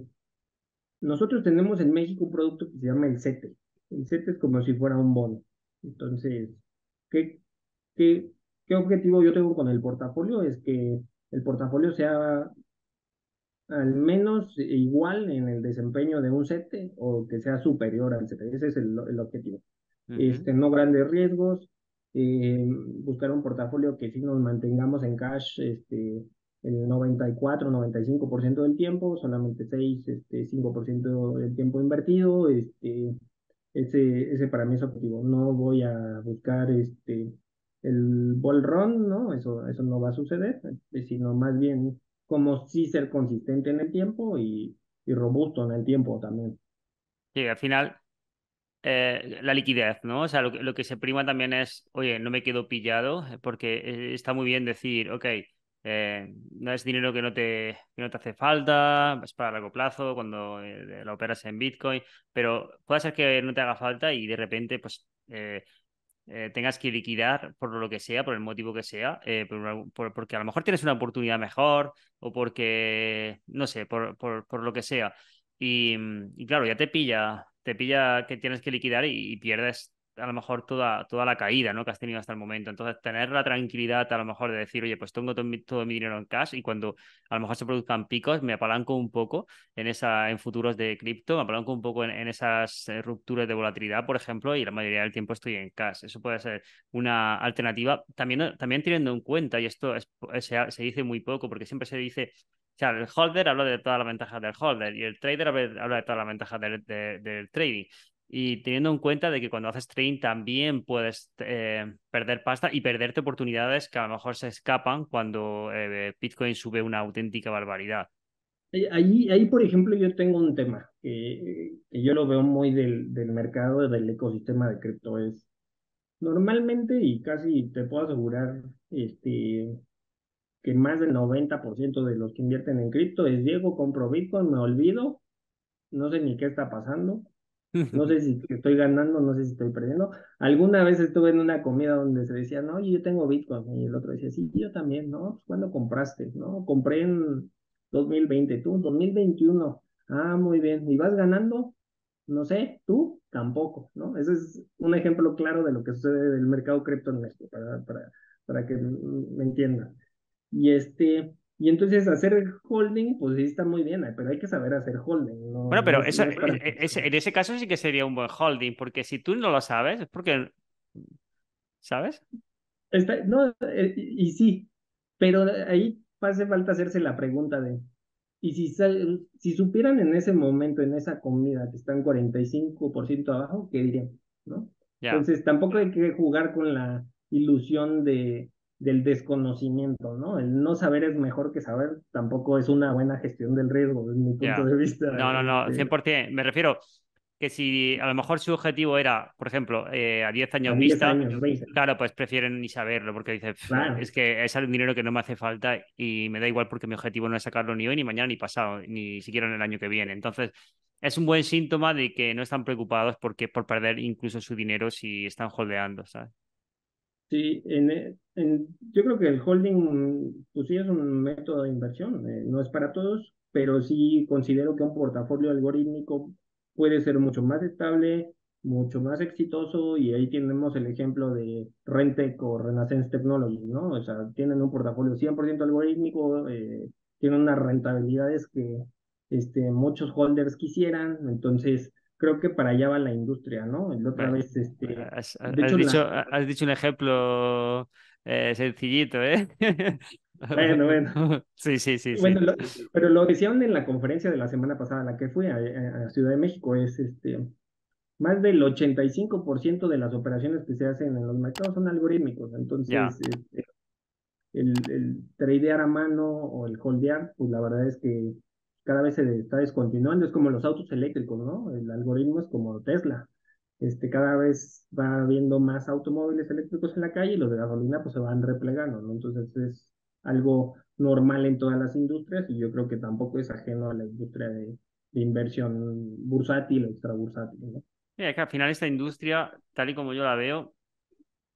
nosotros tenemos en México un producto que se llama el CETE. El CETE es como si fuera un bono. Entonces, ¿qué, qué, qué objetivo yo tengo con el portafolio? Es que el portafolio sea al menos igual en el desempeño de un CETE o que sea superior al CETE. Ese es el, el objetivo. este, no grandes riesgos, eh, buscar un portafolio que sí nos mantengamos en cash este, el 94, 95% del tiempo, solamente 6, este, 5% del tiempo invertido, este, ese, ese para mí es objetivo. No voy a buscar este, el ball run, ¿no? Eso, eso no va a suceder, este, sino más bien como sí ser consistente en el tiempo y, y robusto en el tiempo también. Sí, al final eh, la liquidez, ¿no? O sea, lo, lo, que se prima también es, oye, no me quedo pillado, porque eh, está muy bien decir, ok, eh, no es dinero que no, te, no te hace falta, es para largo plazo cuando eh, lo operas en Bitcoin, pero puede ser que no te haga falta y de repente pues eh, tengas que liquidar por lo que sea, por el motivo que sea, porque a lo mejor tienes una oportunidad mejor o porque, no sé, por, por, lo que sea. Y, claro, ya te pilla, te pilla que tienes que liquidar y, pierdes a lo mejor toda, toda la caída ¿no? que has tenido hasta el momento. Entonces, tener la tranquilidad a lo mejor de decir, oye, pues tengo todo mi, todo mi dinero en cash y cuando a lo mejor se produzcan picos, me apalanco un poco en, esa, en futuros de cripto, me apalanco un poco en, esas eh, rupturas de volatilidad, por ejemplo, y la mayoría del tiempo estoy en cash. Eso puede ser una alternativa. También, también teniendo en cuenta, y esto se, se dice muy poco, porque siempre se dice o sea, el holder habla de todas las ventajas del holder y el trader habla de todas las ventajas del, del trading. Y teniendo en cuenta de que cuando haces trading también puedes eh, perder pasta y perderte oportunidades que a lo mejor se escapan cuando eh, Bitcoin sube una auténtica barbaridad. Ahí, ahí, por ejemplo, yo tengo un tema que, yo lo veo muy del, del mercado, del ecosistema de cripto. Es normalmente, y casi te puedo asegurar, este, que más del 90% de los que invierten en cripto es Diego, compro Bitcoin, me olvido, no sé ni qué está pasando, no sé si estoy ganando, no sé si estoy perdiendo. Alguna vez estuve en una comida donde se decía, no, yo tengo Bitcoin. Y el otro decía, sí, yo también, ¿no? Pues, ¿Cuándo compraste? No, compré en 2020, tú, 2021. Ah, muy bien. ¿Y vas ganando? No sé, tú tampoco, ¿no? Ese es un ejemplo claro de lo que sucede del mercado cripto en México, para, para, para que me entiendan. Y este, y entonces hacer holding, pues sí está muy bien, pero hay que saber hacer holding. bueno, pero eso, e, e, en ese caso sí que sería un buen holding, porque si tú no lo sabes, es porque... ¿Sabes? no, eh, y sí, pero ahí hace falta hacerse la pregunta de, y si, si supieran en ese momento, en esa comida que están 45% abajo, ¿qué dirían? ¿No? Entonces tampoco hay que jugar con la ilusión de, del desconocimiento, ¿no? El no saber es mejor que saber, tampoco es una buena gestión del riesgo, desde mi punto de vista. No, no, no, 100%. Este Me refiero que si a lo mejor su objetivo era, por ejemplo, eh, a 10 años vista, claro, pues prefieren ni saberlo, porque dice, es que es un dinero que no me hace falta y me da igual porque mi objetivo no es sacarlo ni hoy, ni mañana, ni pasado, ni siquiera en el año que viene. Entonces, es un buen síntoma de que no están preocupados porque por perder incluso su dinero si están holdeando, ¿sabes? Sí, en, yo creo que el holding, pues sí es un método de inversión, eh, no es para todos, pero sí considero que un portafolio algorítmico puede ser mucho más estable, mucho más exitoso, y ahí tenemos el ejemplo de Rentec o Renaissance Technology, ¿no? O sea, tienen un portafolio 100% algorítmico, eh, tienen unas rentabilidades que este, muchos holders quisieran, entonces creo que para allá va la industria, ¿no? La otra vez, este... Has, dicho, has dicho un ejemplo eh, sencillito, ¿eh? Bueno, bueno. Sí, sí, sí. Bueno, pero lo decían en la conferencia de la semana pasada, la que fue a, Ciudad de México, es este, más del 85% de las operaciones que se hacen en los mercados son algorítmicos. Entonces, este, el, el tradear a mano o el holdear, pues la verdad es que cada vez se está descontinuando, es como los autos eléctricos, ¿no? El algoritmo es como Tesla. Este, cada vez va habiendo más automóviles eléctricos en la calle y los de gasolina pues se van replegando, ¿no? Entonces es algo normal en todas las industrias y yo creo que tampoco es ajeno a la industria de, inversión bursátil o extrabursátil, ¿no? Es que al final esta industria, tal y como yo la veo,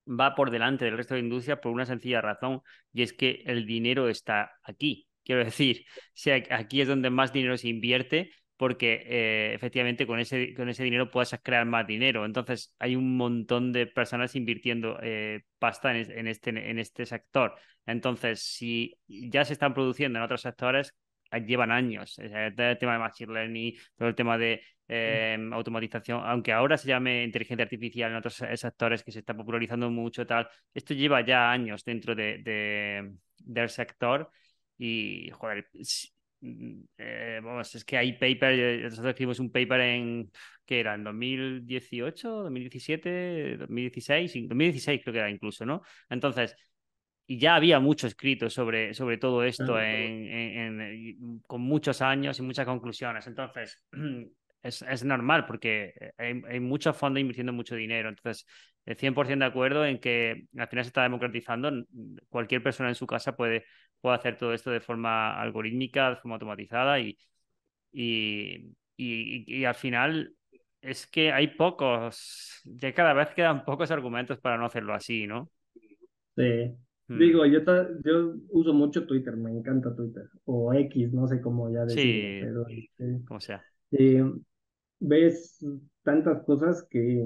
va por delante del resto de industria por una sencilla razón y es que el dinero está aquí. Quiero decir, si aquí es donde más dinero se invierte, porque eh, efectivamente con ese, con ese dinero puedes crear más dinero. Entonces, hay un montón de personas invirtiendo eh, pasta en, este, en este sector. Entonces, si ya se están produciendo en otros sectores, llevan años. el tema de Machine Learning, todo el tema de em, automatización, aunque ahora se llame inteligencia artificial en otros sectores que se está popularizando mucho, tal, esto lleva ya años dentro de, del sector y, joder, mm, eh, vamos, es que hay paper, eh, nosotros escribimos un paper en, ¿qué era? ¿En 2018, 2017, 2016? 2016 creo que era incluso, ¿no? Entonces, y ya había mucho escrito sobre, sobre todo esto en, con muchos años y muchas conclusiones. Entonces, es, es normal porque hay, hay, muchos fondos invirtiendo mucho dinero. Entonces, el 100% de acuerdo en que al final se está democratizando. Cualquier persona en su casa puede, puede hacer todo esto de forma algorítmica, de forma automatizada y, y, y, al final es que hay pocos, ya cada vez quedan pocos argumentos para no hacerlo así, ¿no? Sí. Hmm. Digo, yo, yo uso mucho Twitter, me encanta Twitter, o X, no sé cómo ya decirlo, sí, pero... Este, como sea. Eh, ves tantas cosas que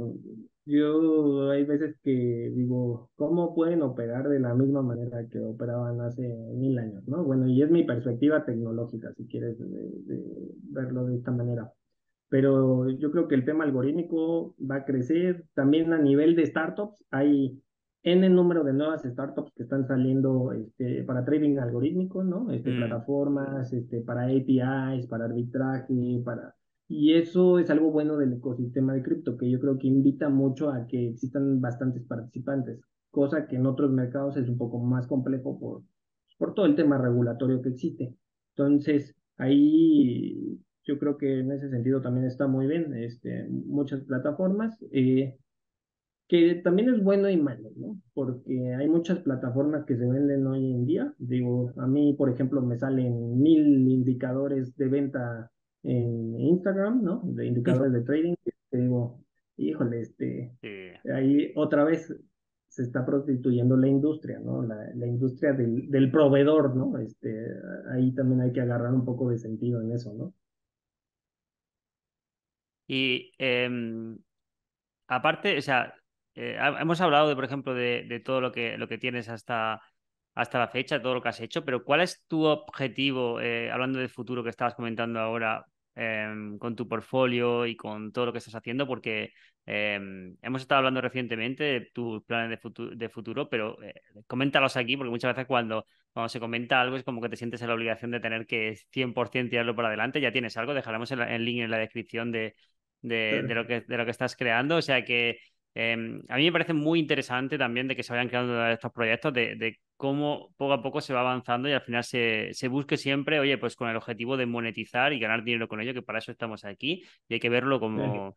Yo hay veces que digo, ¿cómo pueden operar de la misma manera que operaban hace mil años, ¿no? Bueno, y es mi perspectiva tecnológica, si quieres verlo de esta manera. Pero yo creo que el tema algorítmico va a crecer. También a nivel de startups, hay N número de nuevas startups que están saliendo este, para trading algorítmico, ¿no? Este, mm. Plataformas, este, para APIs, para arbitraje, para y eso es algo bueno del ecosistema de cripto, que yo creo que invita mucho a que existan bastantes participantes, cosa que en otros mercados es un poco más complejo por, por todo el tema regulatorio que existe. Entonces, ahí yo creo que en ese sentido también está muy bien, este, muchas plataformas. Eh, que también es bueno y malo, ¿no? Porque hay muchas plataformas que se venden hoy en día. Digo, a mí, por ejemplo, me salen mil indicadores de venta en Instagram, ¿no? De indicadores de trading, te digo, híjole, este, ahí otra vez se está prostituyendo la industria, ¿no? La, la industria del, del, proveedor, ¿no? Este, ahí también hay que agarrar un poco de sentido en eso, ¿no? Y em, aparte, o sea, eh, hemos hablado de, por ejemplo, de, de, todo lo que, lo que tienes hasta, hasta la fecha, todo lo que has hecho, pero ¿cuál es tu objetivo, eh, hablando del futuro que estabas comentando ahora, Em, con tu portfolio y con todo lo que estás haciendo, porque em, hemos estado hablando recientemente de tus planes de, futuro, de futuro pero eh, coméntalos aquí, porque muchas veces cuando, cuando se comenta algo es como que te sientes en la obligación de tener que 100% tirarlo por adelante. Ya tienes algo, dejaremos el, link en la descripción de, de, de, lo que, de lo que estás creando. O sea que Em, a mí me parece muy interesante también de que se vayan creando estos proyectos, de, cómo poco a poco se va avanzando y al final se, se, busque siempre, oye, pues con el objetivo de monetizar y ganar dinero con ello, que para eso estamos aquí y hay que verlo como,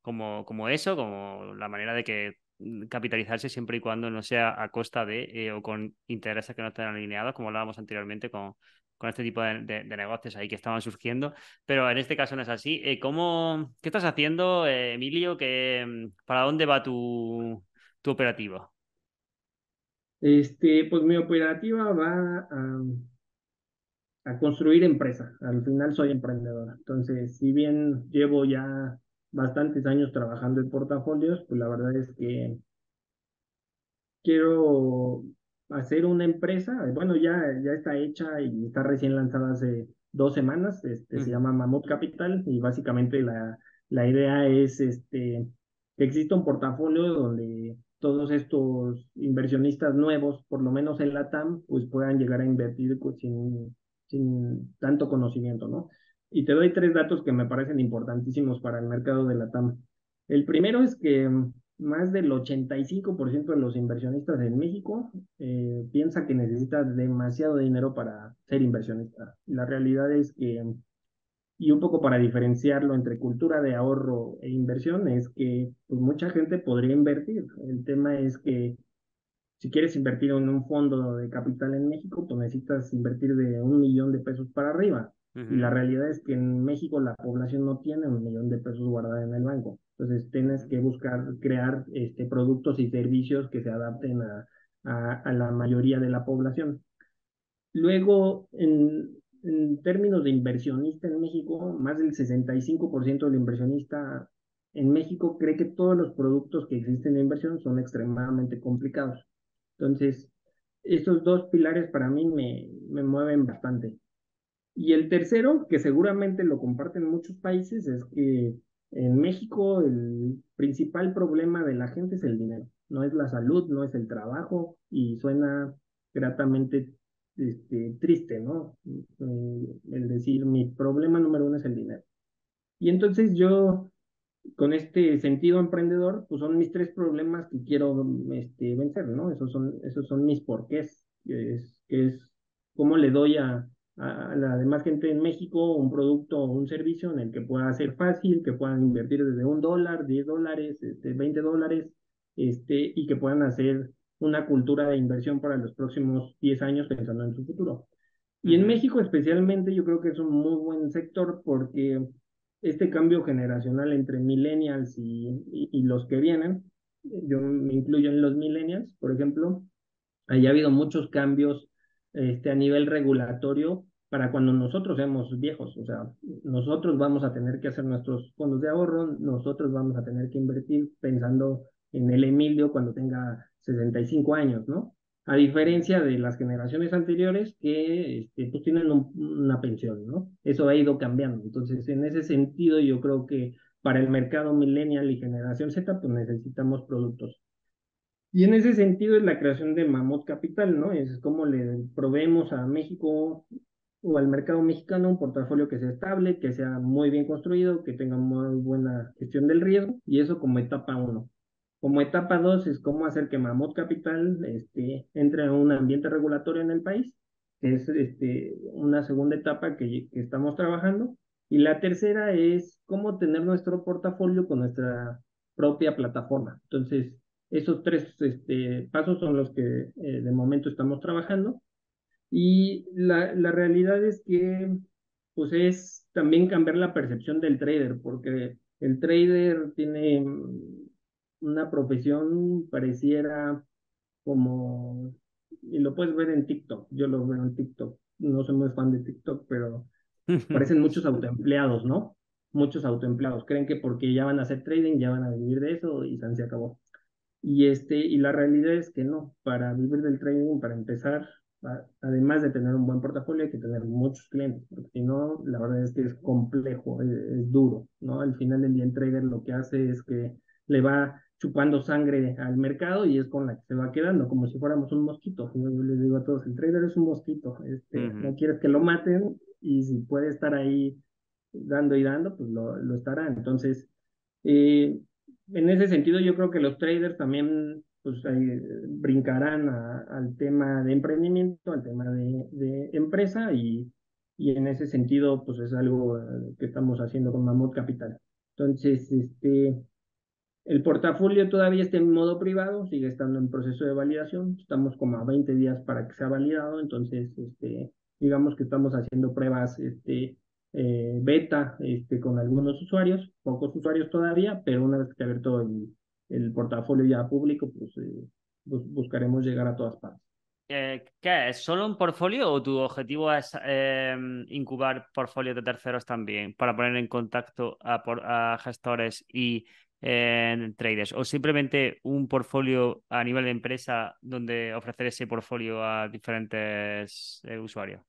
como, como eso, como la manera de que mm, capitalizarse siempre y cuando no sea a costa de eh, o con intereses que no estén alineados, como hablábamos anteriormente con, con este tipo de, negocios ahí que estaban surgiendo, pero en este caso no es así. Eh, ¿cómo, ¿Qué estás haciendo, eh, Emilio? Que, mm, ¿Para dónde va tu, tu operativa? Este, pues mi operativa va a, a construir empresa. Al final soy emprendedora. Entonces, si bien llevo ya bastantes años trabajando en portafolios, pues la verdad es que quiero hacer una empresa, bueno, ya, ya está hecha y está recién lanzada hace dos semanas, este, se llama Mammoth Capital y básicamente la, la idea es este, que exista un portafolio donde todos estos inversionistas nuevos, por lo menos en la TAM, pues puedan llegar a invertir pues, sin, sin tanto conocimiento, ¿no? Y te doy tres datos que me parecen importantísimos para el mercado de la TAM. El primero es que más del 85% de los inversionistas en México eh, piensa que necesita demasiado dinero para ser inversionista. La realidad es que, y un poco para diferenciarlo entre cultura de ahorro e inversión, es que pues, mucha gente podría invertir. El tema es que si quieres invertir en un fondo de capital en México, pues necesitas invertir de un millón de pesos para arriba. Y la realidad es que en México la población no tiene un millón de pesos guardados en el banco. Entonces tienes que buscar crear este, productos y servicios que se adapten a, a, la mayoría de la población. Luego, en, en términos de inversionista en México, más del 65% del inversionista en México cree que todos los productos que existen en inversión son extremadamente complicados. Entonces, estos dos pilares para mí me, me mueven bastante. Y el tercero, que seguramente lo comparten muchos países, es que en México el principal problema de la gente es el dinero, no es la salud, no es el trabajo y suena gratamente este, triste, ¿no? Eh, el decir mi problema número uno es el dinero. Y entonces yo, con este sentido emprendedor, pues son mis tres problemas que quiero este, vencer, ¿no? Esos son, esos son mis porqués, es, que es cómo le doy a, a la demás gente en México un producto o un servicio en el que pueda ser fácil, que puedan invertir desde un dólar, 10 dólares, este, 20 dólares, este, y que puedan hacer una cultura de inversión para los próximos 10 años pensando en su futuro. Y en México especialmente yo creo que es un muy buen sector porque este cambio generacional entre millennials y, y, los que vienen, yo me incluyo en los millennials, por ejemplo, haya habido muchos cambios este, a nivel regulatorio para cuando nosotros seamos viejos. O sea, nosotros vamos a tener que hacer nuestros fondos de ahorro, nosotros vamos a tener que invertir pensando en el Emilio cuando tenga 65 años, ¿no? A diferencia de las generaciones anteriores que este, pues tienen una pensión, ¿no? Eso ha ido cambiando. Entonces, en ese sentido, yo creo que para el mercado millennial y generación Z, pues necesitamos productos. Y en ese sentido es la creación de Mammoth Capital, ¿no? Es como le proveemos a México o al mercado mexicano un portafolio que sea estable, que sea muy bien construido, que tenga muy buena gestión del riesgo, y eso como etapa uno. Como etapa dos es cómo hacer que Mammoth Capital este, entre en un ambiente regulatorio en el país, que es este, una segunda etapa que, que estamos trabajando. Y la tercera es cómo tener nuestro portafolio con nuestra propia plataforma. Entonces, esos tres este, pasos son los que eh, de momento estamos trabajando. Y la, la realidad es que pues es también cambiar la percepción del trader, porque el trader tiene una profesión pareciera como, y lo puedes ver en TikTok, yo lo veo en TikTok, no soy muy fan de TikTok, pero parecen muchos autoempleados, ¿no? Muchos autoempleados, creen que porque ya van a hacer trading, ya van a vivir de eso y se acabó. Y, este, y la realidad es que no, para vivir del trading, para empezar, además de tener un buen portafolio, hay que tener muchos clientes, porque si no, la verdad es que es complejo, es, duro, ¿no? Al final el día el trader lo que hace es que le va chupando sangre al mercado y es con la que se va quedando, como si fuéramos un mosquito. Yo les digo a todos, el trader es un mosquito, este, no quieres que lo maten y si puede estar ahí dando y dando, pues lo, lo estará. Entonces, eh, en ese sentido, yo creo que los traders también pues, brincarán al tema de emprendimiento, al tema de, empresa y, y, en ese sentido, pues es algo eh, que estamos haciendo con Mammoth Capital. Entonces, este, el portafolio todavía está en modo privado, sigue estando en proceso de validación. Estamos como a 20 días para que sea validado, entonces, este, digamos que estamos haciendo pruebas este, eh, beta este, con algunos usuarios, pocos usuarios todavía, pero una vez que esté abierto el, el portafolio ya público, pues eh, buscaremos llegar a todas partes. Eh, ¿Qué es? ¿Solo un portfolio o tu objetivo es em, incubar portfolios de terceros también para poner en contacto a, a gestores y en traders o simplemente un portfolio a nivel de empresa donde ofrecer ese portfolio a diferentes eh, usuarios?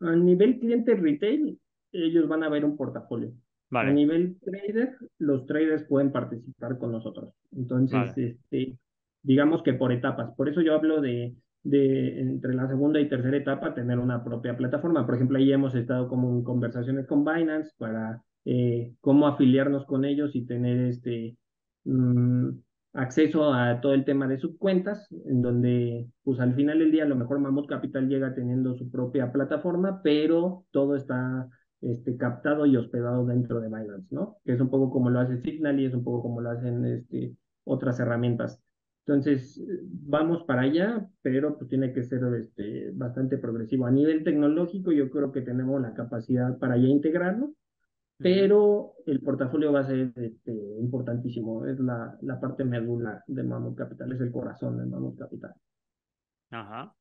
A nivel cliente retail, ellos van a ver un portafolio. A nivel trader, los traders pueden participar con nosotros. Entonces, este, digamos que por etapas. Por eso yo hablo de, de entre la segunda y tercera etapa tener una propia plataforma. Por ejemplo, ahí hemos estado como en conversaciones con Binance para eh, cómo afiliarnos con ellos y tener este mm, acceso a todo el tema de subcuentas, en donde pues al final del día a lo mejor Mammoth Capital llega teniendo su propia plataforma, pero todo está este, captado y hospedado dentro de Binance, ¿no? Que es un poco como lo hace Signal y es un poco como lo hacen este, otras herramientas. Entonces, vamos para allá, pero pues tiene que ser este, bastante progresivo. A nivel tecnológico, yo creo que tenemos la capacidad para ya integrarlo pero el portafolio va a ser este, importantísimo. Es la, la parte medular de Mammoth Capital, es el corazón de Mammoth Capital. Ajá.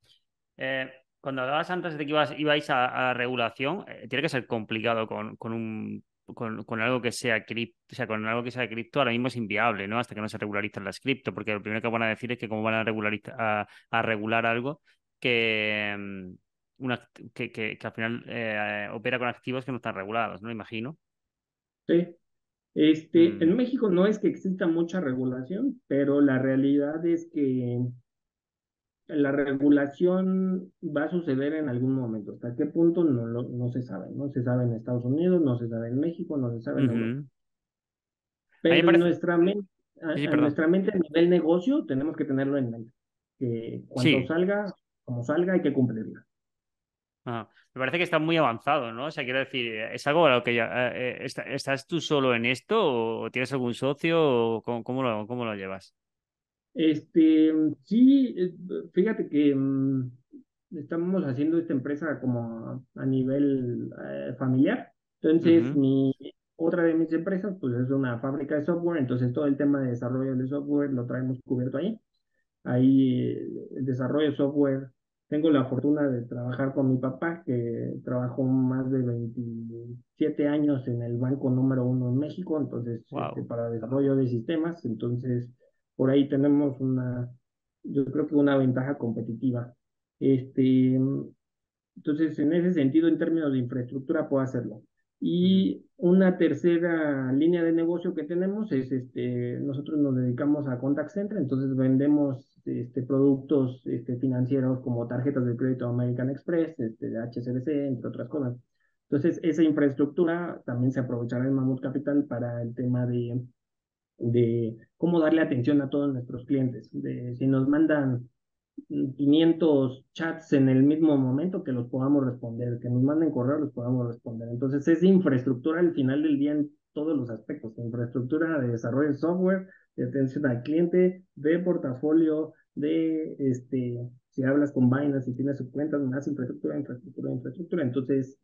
Eh, cuando hablabas antes de que ibas, ibais a, la regulación, eh, tiene que ser complicado con, con un con, con, algo que sea cripto, o sea, con algo que sea cripto ahora mismo es inviable, ¿no? Hasta que no se regulariza las cripto, porque lo primero que van a decir es que cómo van a regularizar a, a regular algo que, mm, una, que, que, que al final eh, opera con activos que no están regulados, ¿no? Imagino. Sí. Este, En mm. México no es que exista mucha regulación, pero la realidad es que la regulación va a suceder en algún momento. ¿Hasta qué punto? No, no se sabe. No se sabe en Estados Unidos, no se sabe en México, no se sabe en Europa. Pero en nuestra, mente, nuestra mente a nivel negocio tenemos que tenerlo en mente. Que cuando salga, como salga, hay que cumplirla. Me parece que está muy avanzado, ¿no? O sea, quiero decir, ¿es algo a lo que ya... Eh, eh, ¿Estás tú solo en esto o tienes algún socio o cómo, lo, cómo lo llevas? Este, sí, eh, fíjate que mm, estamos haciendo esta empresa como a, nivel familiar. Entonces, mi, otra de mis empresas, pues es una fábrica de software, entonces todo el tema de desarrollo de software lo traemos cubierto ahí. Ahí el desarrollo de software tengo la fortuna de trabajar con mi papá, que trabajó más de 27 años en el banco número uno en México, entonces, este, para desarrollo de sistemas, entonces, por ahí tenemos una, yo creo que una ventaja competitiva. Este, entonces, en ese sentido, en términos de infraestructura, puedo hacerlo. Y una tercera línea de negocio que tenemos es, este, nosotros nos dedicamos a contact center, entonces vendemos este, productos este, financieros como tarjetas de crédito American Express, este, de HSBC, entre otras cosas. Entonces, esa infraestructura también se aprovechará en Mammoth Capital para el tema de, de cómo darle atención a todos nuestros clientes. De, si nos mandan 500 chats en el mismo momento que los podamos responder, que nos manden correo, los podamos responder. Entonces, es infraestructura al final del día en todos los aspectos, infraestructura de desarrollo de software, de atención al cliente, de portafolio, de, este, si hablas con Binance y tienes sus cuentas, más infraestructura, infraestructura, infraestructura. Entonces,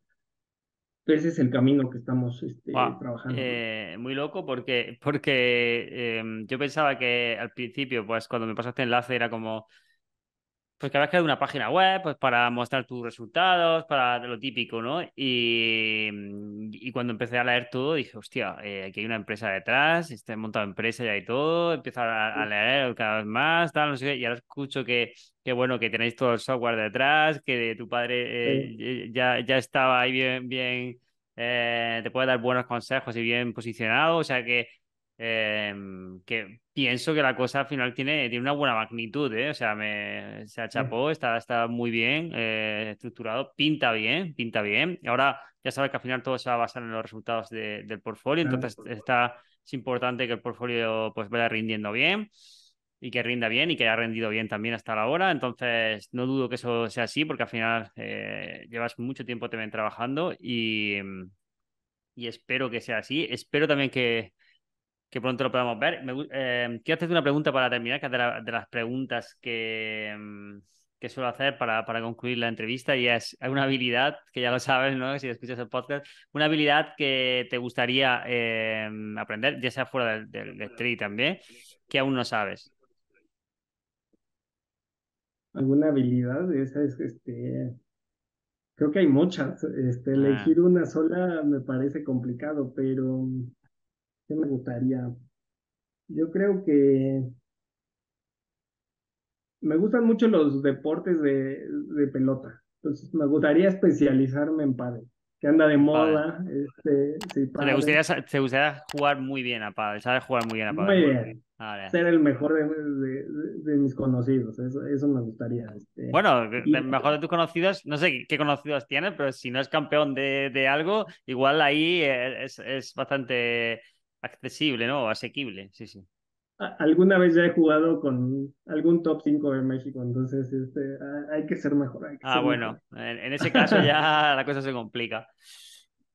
ese es el camino que estamos este, trabajando. Eh, muy loco porque, porque em, yo pensaba que al principio, pues cuando me pasaste enlace era como pues que habías creado una página web pues para mostrar tus resultados, para lo típico, ¿no? Y, y cuando empecé a leer todo dije, hostia, eh, aquí hay una empresa detrás, está montado empresa ya y todo, empiezo a, leer cada vez más, tal, no sé qué, y ahora escucho que, que bueno, que tenéis todo el software detrás, que tu padre eh, ya, ya estaba ahí bien, bien, eh, te puede dar buenos consejos y bien posicionado, o sea que Em, que pienso que la cosa al final tiene, tiene una buena magnitud, ¿eh? O sea, me, se achapó, está, está muy bien eh, estructurado, pinta bien, pinta bien. Y ahora ya sabes que al final todo se va a basar en los resultados del portfolio, entonces está, es importante que el portfolio pues vaya rindiendo bien y que rinda bien y que haya rendido bien también hasta la hora. Entonces, no dudo que eso sea así porque al final eh, llevas mucho tiempo también trabajando y, y espero que sea así. Espero también que que pronto lo podamos ver. Me, eh, quiero hacerte una pregunta para terminar, que es de, las preguntas que, mm, que suelo hacer para, para, concluir la entrevista y es una habilidad, que ya lo sabes, ¿no? Si escuchas el podcast, una habilidad que te gustaría eh, aprender, ya sea fuera del, del, del también, que aún no sabes. ¿Alguna habilidad? Esa es, este, creo que hay muchas. Este, ah. elegir una sola me parece complicado, pero ¿Qué me gustaría? Yo creo que me gustan mucho los deportes de, de pelota. Entonces me gustaría especializarme en pádel, que anda de moda. Este, sí, ¿Te, gustaría, ¿Te gustaría jugar muy bien a pádel? ¿Sabes jugar muy bien a pádel? Muy bien. Ser el mejor de, de, mis conocidos, eso, eso me gustaría. Este. Bueno, el mejor de tus conocidos, no sé qué conocidos tienes, pero si no es campeón de, de algo, igual ahí es, es bastante accesible, ¿no? Asequible, sí, sí. Alguna vez ya he jugado con algún top 5 de México, entonces este, hay que ser mejor. ah, bueno, En, ese caso ya la cosa se complica.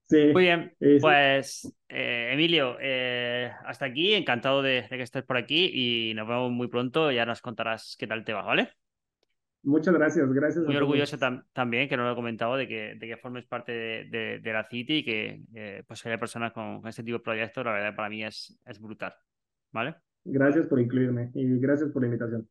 Sí, Muy bien, pues eh, Emilio, eh, hasta aquí, encantado de, que estés por aquí y nos vemos muy pronto, ya nos contarás qué tal te va, ¿vale? Muchas gracias, gracias. Muy orgulloso también, que no lo he comentado, de que, de que formes parte de, de, la City y que eh, pues haya personas con, este tipo de proyectos, la verdad para mí es, es brutal. ¿Vale? Gracias por incluirme y gracias por la invitación.